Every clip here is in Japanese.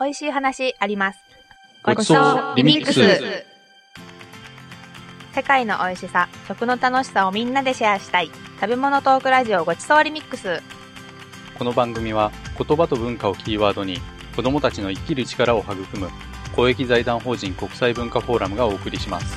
美味しい話あります。ごちそうリミックス世界の美味しさ、食の楽しさをみんなでシェアしたい。食べ物トークラジオごちそうリミックス。この番組は言葉と文化をキーワードに子供たちの生きる力を育む公益財団法人国際文化フォーラムがお送りします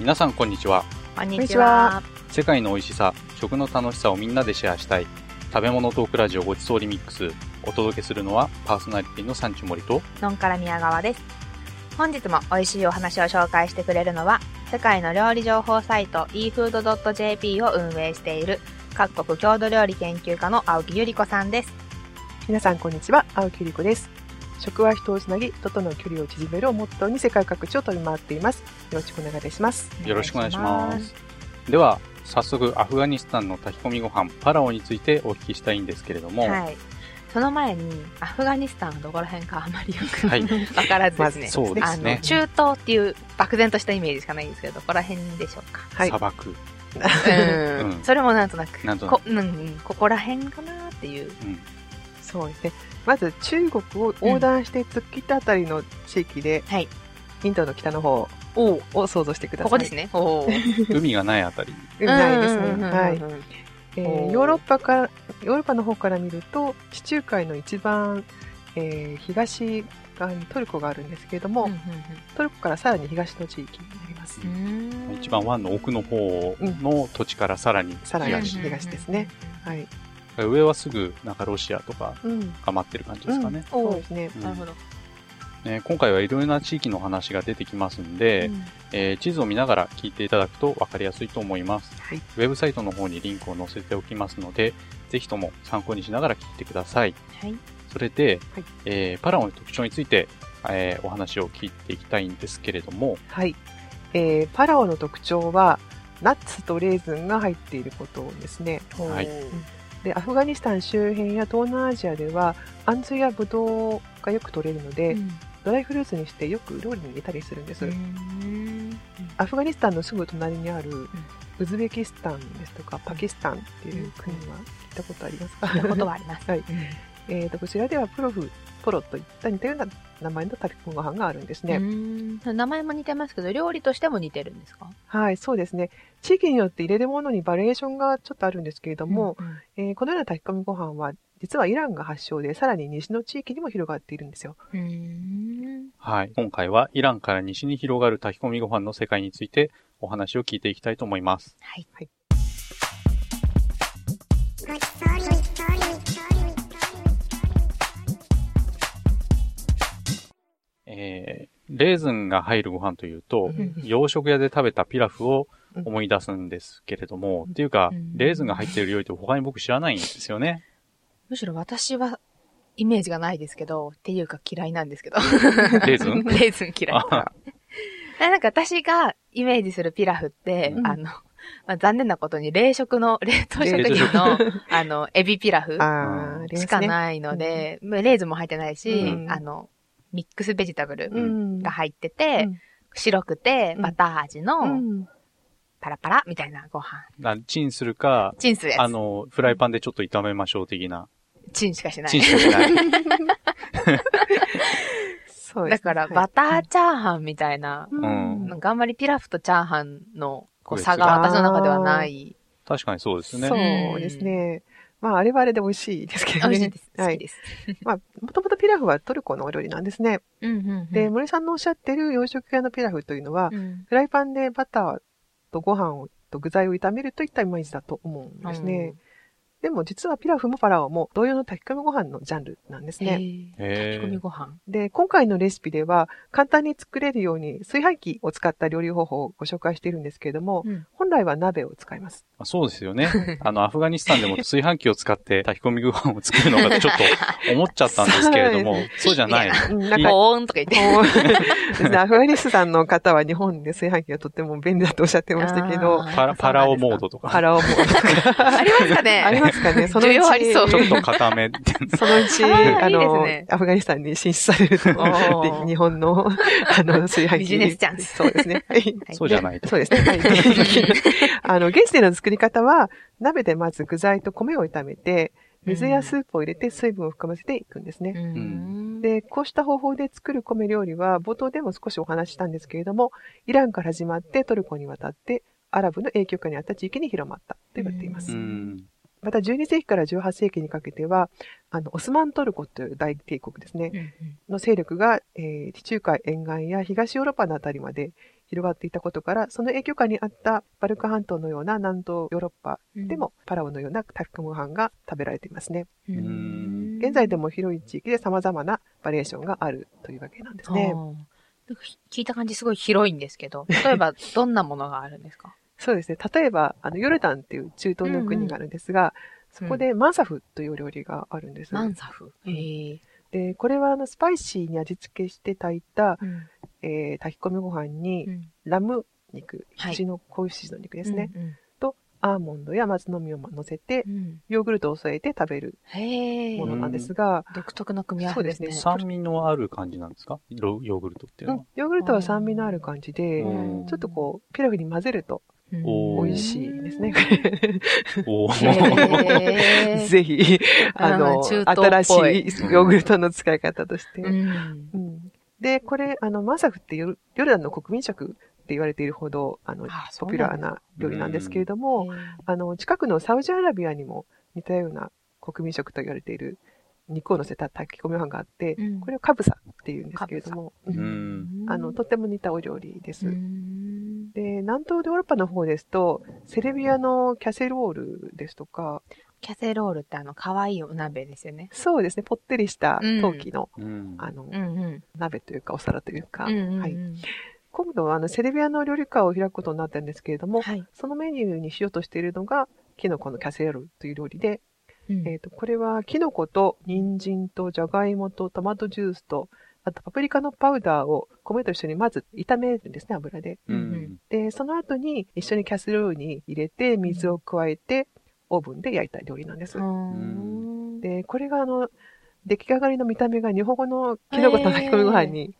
皆さんこんにちはこんににちはちは。世界の美味しさ食の楽しさをみんなでシェアしたい食べ物トークラジオごちそうリミックスお届けするのはパーソナリティのサンチュモリとのんから宮川です。本日も美味しいお話を紹介してくれるのは、世界の料理情報サイト efood.jp を運営している各国郷土料理研究家の青木ゆり子さんです。皆さんこんにちは青木ゆり子です食は人をつなぎ人との距離を縮めるをモットーに世界各地を飛び回っていますよろしくお願いいたしますよろしくお願いします。では早速アフガニスタンの炊き込みご飯パラオについてお聞きしたいんですけれども、はい。その前に、アフガニスタンはどこら辺かあまりよくはい。わからずですね。そうですね。あの、中東っていう漠然としたイメージしかないんですけど、どこら辺でしょうか。はい。砂漠、うん。うん。それもなんとなく。なんとなく。こうんうん、ここら辺かなっていう。うん、そうですね。まず中国を横断して突っ切ったあたりの地域で、はい。インドの北の方おを想像してください。ここですね。海がないあたり。うん。ないですね。はい、えーヨーロッパからヨーロッパの方から見ると地中海の一番、えー東側にトルコがあるんですけれども、トルコからさらに東の地域になります、一番湾の奥の方の土地からさらにさらに東、東ですね。はい、上はすぐなんかロシアとかうん、が待ってる感じですかね、そうですね。うん。なるほど。ね今回はいろいろな地域の話が出てきますんで、うん。えー地図を見ながら聞いていただくと分かりやすいと思います。はい、ウェブサイトの方にリンクを載せておきますのでぜひとも参考にしながら聞いてください。はい。それで、はい。えーパラオの特徴について、えーお話を聞いていきたいんですけれども、はい。えーパラオの特徴はナッツとレーズンが入っていることですね。はい。でアフガニスタン周辺や東南アジアではアンズやブドウがよく取れるので、ドライフルーツにしてよく料理に入れたりするんです、うんアフガニスタンのすぐ隣にあるウズベキスタンですとかパキスタンっていう国は聞いたことあります。か、聞いたことはあります。はい。うん。えーとこちらではプロフポロといった似たような名前の炊き込みご飯があるんですね、うん。名前も似てますけど、料理としても似てるんですか？はいそうですね。地域によって入れるものにバリエーションがちょっとあるんですけれども、うん。えーこのような炊き込みご飯は実はイランが発祥でさらに西の地域にも広がっているんですよ。うん。はい、今回はイランから西に広がる炊き込みご飯の世界についてお話を聞いていきたいと思います。はい。えーレーズンが入るご飯というと、うん洋食屋で食べたピラフを思い出すんですけれども、っていうか、うん。レーズンが入っている料理って他に僕知らないんですよね。むしろ私はイメージがないですけど、っていうか嫌いなんですけど。レーズン？レーズン嫌い。なんか私がイメージするピラフって、うん。あの、まあ、残念なことに冷食の、冷凍食品の、あの、エビピラフしかないので、まあレーズンも入ってないし、うん。あの、ミックスベジタブルうん。が入ってて、うん。白くてうん。バター味うのん。パラパラみたいなご飯。なチンするか、チンするやつ。あの、フライパンでちょっと炒めましょう的な。チンしかしないチン。しかしない。そうですねだから、バターチャーハンみたいな、んなんかあんまりピラフとチャーハンのこう差が私の中ではない。確かにそうですね。そうですね。まあ、あれはあれで美味しいですけ美どね。味しいです。はい。好きです。まあ、もともとピラフはトルコのお料理なんですね。うんうんうんで、森さんのおっしゃってる洋食屋のピラフというのは、うんフライパンでバターとご飯をと具材を炒めるといったイメージだと思うんですね。でも実はピラフもパラオも同様の炊き込みご飯のジャンルなんですね。炊き込みーご飯。で、今回のレシピでは簡単に作れるように炊飯器を使った料理方法をご紹介しているんですけれども、うん本来は鍋を使います。あそうですよね。あの、アフガニスタンでも炊飯器を使って炊き込みご飯を作るのかとちょっと思っちゃったんですけれども、そうじゃない。うんなんかボーンとか言って。もうですねアフガニスタンの方は日本で炊飯器がとっても便利だとおっしゃってましたけどパラオモードとか。パラオモードとか。ありますかね？ありますかね そのうちありそうちょっと固めって。そのうち、あのアフガニスタンに進出されると日本の、あの、炊飯器。ビジネスチャンスそうですね。はい。そうじゃないと。そうですね。はい。あの、現地での作り方は、鍋でまず具材と米を炒めて、水やスープを入れて水分を含ませていくんですね。うん。で、こうした方法で作る米料理は、冒頭でも少しお話ししたんですけれども、イランから始まってトルコに渡って、アラブの影響下にあった地域に広まったと言われています。うん。また、12世紀から18世紀にかけては、あの、オスマントルコという大帝国ですね、の勢力が、えー地中海沿岸や東ヨーロッパのあたりまで広がっていたことから、その影響下にあったバルカ半島のような南東ヨーロッパでも、パラオのような炊き込みご飯が食べられていますね。現在でも広い地域で様々なバリエーションがあるというわけなんですね。聞いた感じすごい広いんですけど、例えばどんなものがあるんですか？そうですね。例えば、あの、ヨルダンっていう中東の国があるんですが、そこでマンサフという料理があるんです。マンサフ？で、これはあの、スパイシーに味付けして炊いた、うん。えー炊き込みご飯に、うん。ラム肉、はい。羊の子牛の肉ですね、うんと、アーモンドや松の実を乗せてう、ん。ヨーグルトを添えて食べるも。のなんですが、独特な組み合わせですね。酸味のある感じなんですか？ヨヨーグルトっていううん。のは。ヨーグルトは酸味のある感じで、うん。ちょっとこう、ピラフに混ぜると美味しいですね。ぜひ、あの、新しいいヨーグルトの使い方として。うん。うん。で、これ、あの、マサフってヨルヨルダンの国民食って言われているほど、あの、あポピュラーな料理なんですけれども、あの、近くのサウジアラビアにも似たような国民食と言われている肉を乗せた炊き込みご飯があって、うんこれをカブサって言うんですけれども、ううんん。あの、とっても似たお料理です。うんで、南東ヨーロッパの方ですと、セルビアのキャセロールですとか、キャセロールってあの、可愛いお鍋ですよね。そうですね、ぽってりした陶器の、うん。あの、うんうん。鍋というかお皿というか、うんうんうんはい。今度はあの、セルビアの料理家を開くことになったんですけれども、はい。そのメニューにしようとしているのが、キノコのキャセロールという料理で、うんえっ、と、これはキノコと人参とじゃがいもとトマトジュースと、あとパプリカのパウダーを米と一緒にまず炒めるんですね、油で。うん。で、その後に一緒にキャセロールに入れて水を加えて、オーブンで焼いた料理なんです。うんで、これがあの、出来上がりの見た目が日本語のキノコと炊き込みご飯に、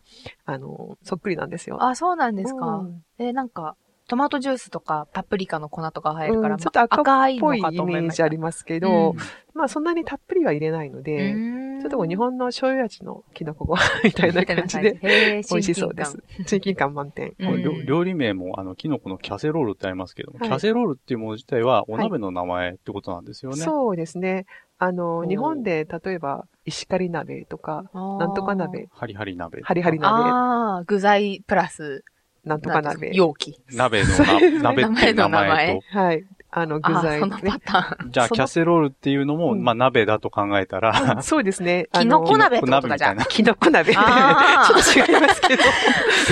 あの、そっくりなんですよ。あ、そうなんですか。うんえ、なんか、トマトジュースとかパプリカの粉とか入るから、うんちょっと赤っぽいイメー。ジありますけど、うんまあそんなにたっぷりは入れないので、うんちょっとこう日本の醤油味のキノコご飯みたいな感じで、美味しそうです。親近感満点。うん料料理名も、あの、キノコのキャセロールってありますけども、はいキャセロールっていうもの自体はお鍋の名前ってことなんですよね。そうですね。あおの、ー日本で例えば石狩鍋とか、ななんとか鍋、ハリハリ鍋。ハリハリ鍋、ああ、具材プラス、なんとか鍋。容器。鍋のな、鍋っていう名前と。はい。あの、具材そのねパ。ターン。じゃあ、キャセロールっていうのも、うんまあ、鍋だと考えたら、そうですね。あキのノコ鍋とかじゃあ。キノコ鍋。ちょっと違いますけど。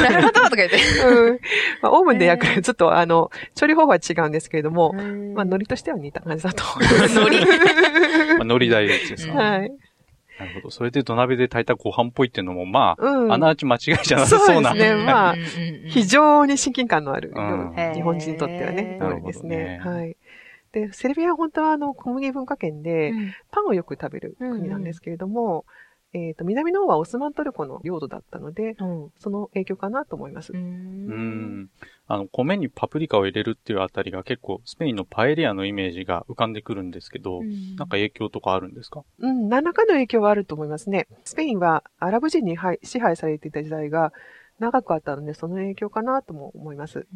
なるほどとか言って。うん。まあ、オーブンで焼く、ちょっとあの、調理方法は違うんですけれども、まあ、ま海苔としては似た感じだと思います。海苔まあ、海苔大列ですうんか。はい。なるほど。それで土鍋で炊いたご飯っぽいっていうのも、まうん。あ、あながち間違いじゃなさそうな。そうですねまあうんうんうん非常に親近感のある、うん日本人にとってはね、料理ですね。ねはい。で、セルビアは本当はあの、小麦文化圏で、うんパンをよく食べる国なんですけれども、えっ、と、南の方はオスマントルコの領土だったので、うんその影響かなと思います。ううんん。あの、米にパプリカを入れるっていうあたりが結構、スペインのパエリアのイメージが浮かんでくるんですけど、なんか影響とかあるんですか？うん、何らかの影響はあると思いますね。スペインはアラブ人にはい支配されていた時代が長くあったので、その影響かなとも思います。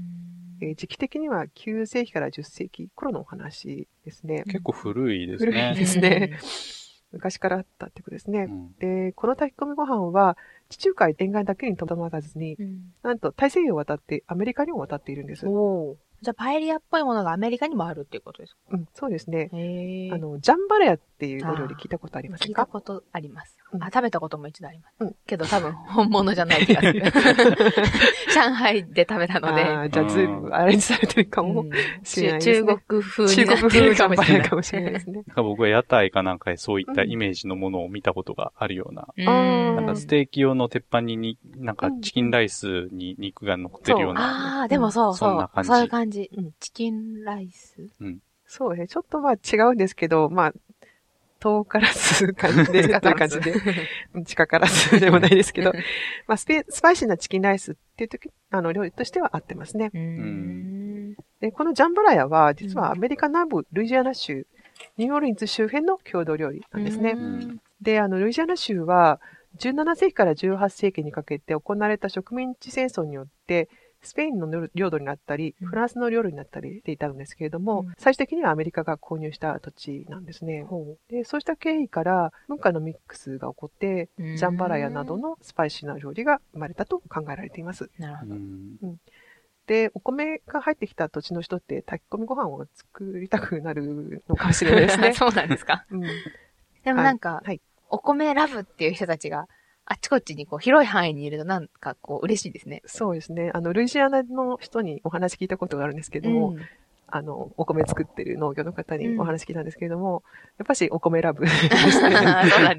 えー時期的には9世紀から10世紀頃のお話ですね。結構古いです古いね。ですね昔からあったってことですね。うんで、この炊き込みご飯は地中海沿岸だけにとどまらずに、うんなんと大西洋を渡ってアメリカにも渡っているんです。じゃあ、パエリアっぽいものがアメリカにもあるっていうことですか？ん、そうですね。へあの、ジャンバラヤっていうお料理聞いたことありませんか聞いたことあります。うんあ、食べたことも一度あります。うんけど多分本物じゃない気がする。上海で食べたので。あーじゃあ、ずいぶんアレンジされてるかもうんしれないですね中国風に中なってる国風ジャンかもしれない。バラヤかもしれないですね。なんか僕は屋台かなんかでそういったイメージのものを見たことがあるような。うんあーなんかステーキ用の鉄板にに、なんかチキンライスに肉が乗ってるような。ああ、でもそうそう。そんな感じそういう感じうん。チキンライス？そうですね。ちょっとまあ違うんですけど、まあ、遠からず感じで、という感じで、うん近からずでもないですけど、まあスペ、スパイシーなチキンライスっていう時、あの、料理としては合ってますね。うん。で、このジャンバラヤは、実はアメリカ南部、ルイジアナ州ニューオーリンズ周辺の郷土料理なんですね。んで、あの、ルイジアナ州は、17世紀から18世紀にかけて行われた植民地戦争によって、スペインの領土になったり、うんフランスの領土になったりしていたんですけれども、うん最終的にはアメリカが購入した土地なんですね。で、そうした経緯から文化のミックスが起こって、ジャンバラヤなどのスパイシーな料理が生まれたと考えられています。なるほど。うんで、お米が入ってきた土地の人って炊き込みご飯を作りたくなるのかもしれないですね。そうなんですか。うん、でもなんか、はい。お米ラブっていう人たちが、あっちこっちにこう広い範囲にいるとなんかこう嬉しいですね。そうですね。あの、ルイジアナの人にお話聞いたことがあるんですけども、うんあの、お米作ってる農業の方うんにお話聞いたんですけれども、やっぱしお米ラブ ですね。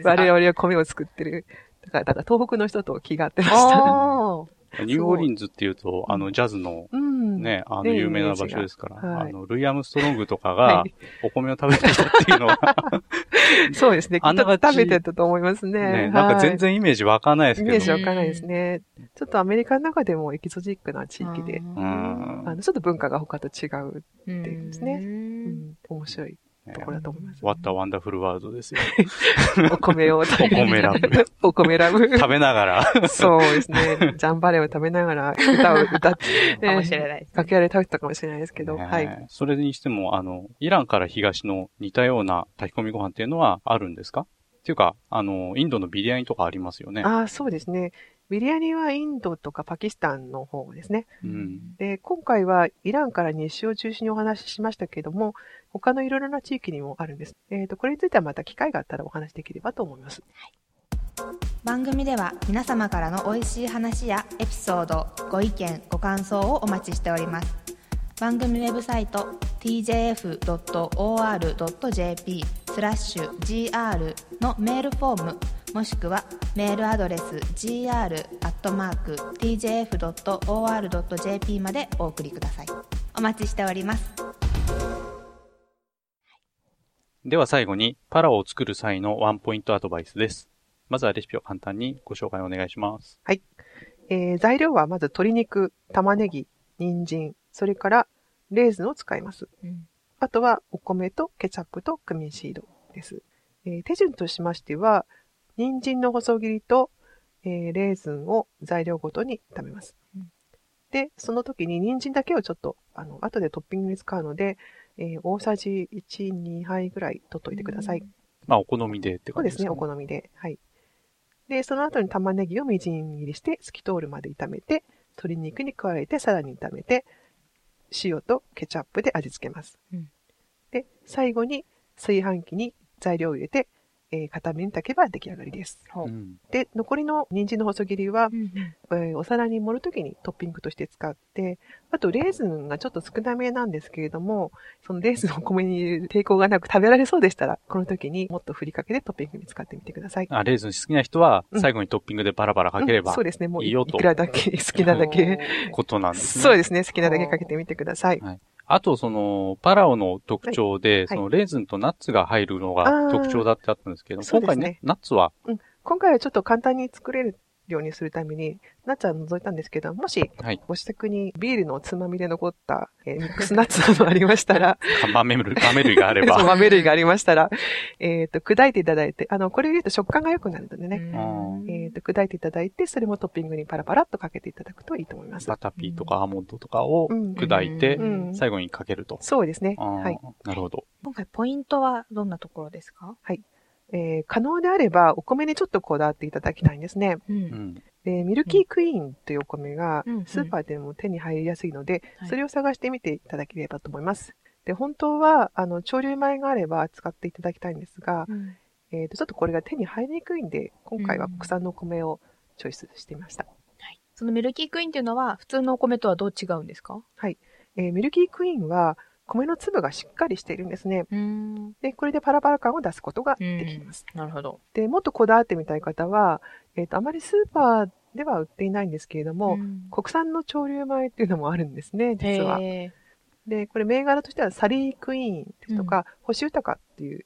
我々は米を作ってる。だから、だから東北の人と気が合ってました。ニューオーリンズっていうと、あの、ジャズのうん。ね、あの、ね有名な場所ですから、はい。あの、ルイ・アームストロングとかがはい、お米を食べていたっていうのは、そうですね。きっと食べてたと思いますね。ね、なんか全然イメージわかんないですイけど、メージわかんないですね。ちょっとアメリカの中でもエキゾチックな地域で、うん。あの、ちょっと文化が他と違う、うんていうんですね。面白いところだと思います。What a wonderful world ですよ。お米を食べお米ラブ。お米ラブ。食べながら、そうですね。ジャンバレーを食べながら歌を歌って、かもしれないね楽屋で食べてたかもしれないですけど、ねはい。それにしても、あの、イランから東の似たような炊き込みご飯っていうのはあるんですか？っていうか、あの、インドのビリヤニとかありますよね。ああ、そうですね。ビリヤニはインドとかパキスタンの方ですね。うん。で、今回はイランから日誌を中心にお話ししましたけども、他のいろいろな地域にもあるんです。えっ、と、これについてはまた機会があったらお話しできればと思います。番組では皆様からの美味しい話やエピソードご意見ご感想をお待ちしております番組ウェブサイト tjf.or.jp スラッシュ gr のメールフォームもしくはメールアドレス gr.tjf.or.jp までお送りくださいお待ちしておりますでは最後に、パラオを作る際のワンポイントアドバイスです。まずはレシピを簡単にご紹介お願いします。えー材料はまず鶏肉、玉ねぎ、人参、それからレーズンを使います。あとはお米とケチャップとクミンシードです。えー手順としましては、人参の細切りと、えーレーズンを材料ごとに炒めます。うんで、その時に人参だけをちょっと、あの、後でトッピングに使うので、えー大さじ1、2杯ぐらい取っといてください。まあ、お好みでってそうでね、感じですすか、お好みで。はい。で、その後に玉ねぎをみじん切りして透き通るまで炒めて、鶏肉に加えてさらに炒めて、塩とケチャップで味付けます。うんで、最後に炊飯器に材料を入れて、えー片面炊けば出来上がりです。ほううん。で、残りの人参の細切りは、うんえーお皿に盛るときにトッピングとして使って、あとレーズンがちょっと少なめなんですけれども、そのレーズンをお米に入れる抵抗がなく食べられそうでしたら、この時にもっと振りかけてトッピングに使ってみてください。あ、レーズン好きな人は、うん最後にトッピングでバラバラかければうん、そうですね。もういいいよといくらだけ、好きなだけ。ことなんですね。そうですね。好きなだけかけてみてください。あと、その、パラオの特徴で、はい。その、レーズンとナッツが入るのあがー。特徴だってあったんですけど、今回ね、ナッツは、今回はちょっと簡単に作れるようにするために、ナッツは除いたんですけど、もし、はい、ご自宅にビールのつまみで残った、えーミックスナッツなどありましたら、看板メ類、豆類があれ そうば、豆類がありましたら、えっ、と、砕いていただいて、あの、これを入れると食感が良くなるのでね、うんえっ、と、砕いていただいて、それもトッピングにパラパラっとかけていただくといいと思います。バタピーとかアーモンドとかをうん砕いてう、ん最後にかけると。そうですね。はい。なるほど。今回ポイントはどんなところですか？えー可能であれば、お米にちょっとこだわっていただきたいんですね。う。うんん。で、ミルキークイーンというお米がうんうんスーパーでも手に入りやすいので、はいそれを探してみていただければと思います。で、本当は、あの、潮流米があれば使っていただきたいんですが、えっ、と、ちょっとこれが手に入りにくいんで、今回は国産のお米をチョイスしてみました。そのミルキークイーンっていうのは普通のお米とはどう違うんですか？えーミルキークイーンは、米の粒がしっかりしているんですね。うん。で、これでパラパラ感を出すことができます。なるほど。で、もっとこだわってみたい方は、えっ、と、あまりスーパーでは売っていないんですけれども、ん国産の潮流米っていうのもあるんですね、実は。へで、これ銘柄としてはサリークイーンとか、星豊っていうー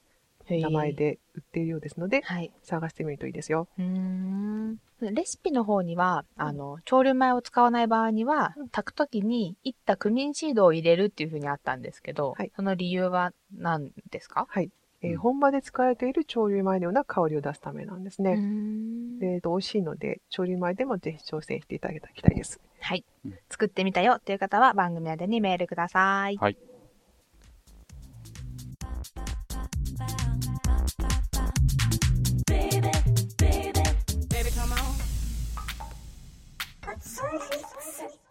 名前。で売っているようですので、はい。探してみるといいですよ。うーん。レシピの方には、あの、調理米を使わない場合には、うん炊くときに、いったクミンシードを入れるっていうふうにあったんですけど、はいその理由は何ですか？はい。えーうん本場で使われている調理米のような香りを出すためなんですうね。んでえーと美味しいので、調理米でもぜひ挑戦していただきたいです。はいうん。作ってみたよという方は番組宛てにメールください。はい。Baju.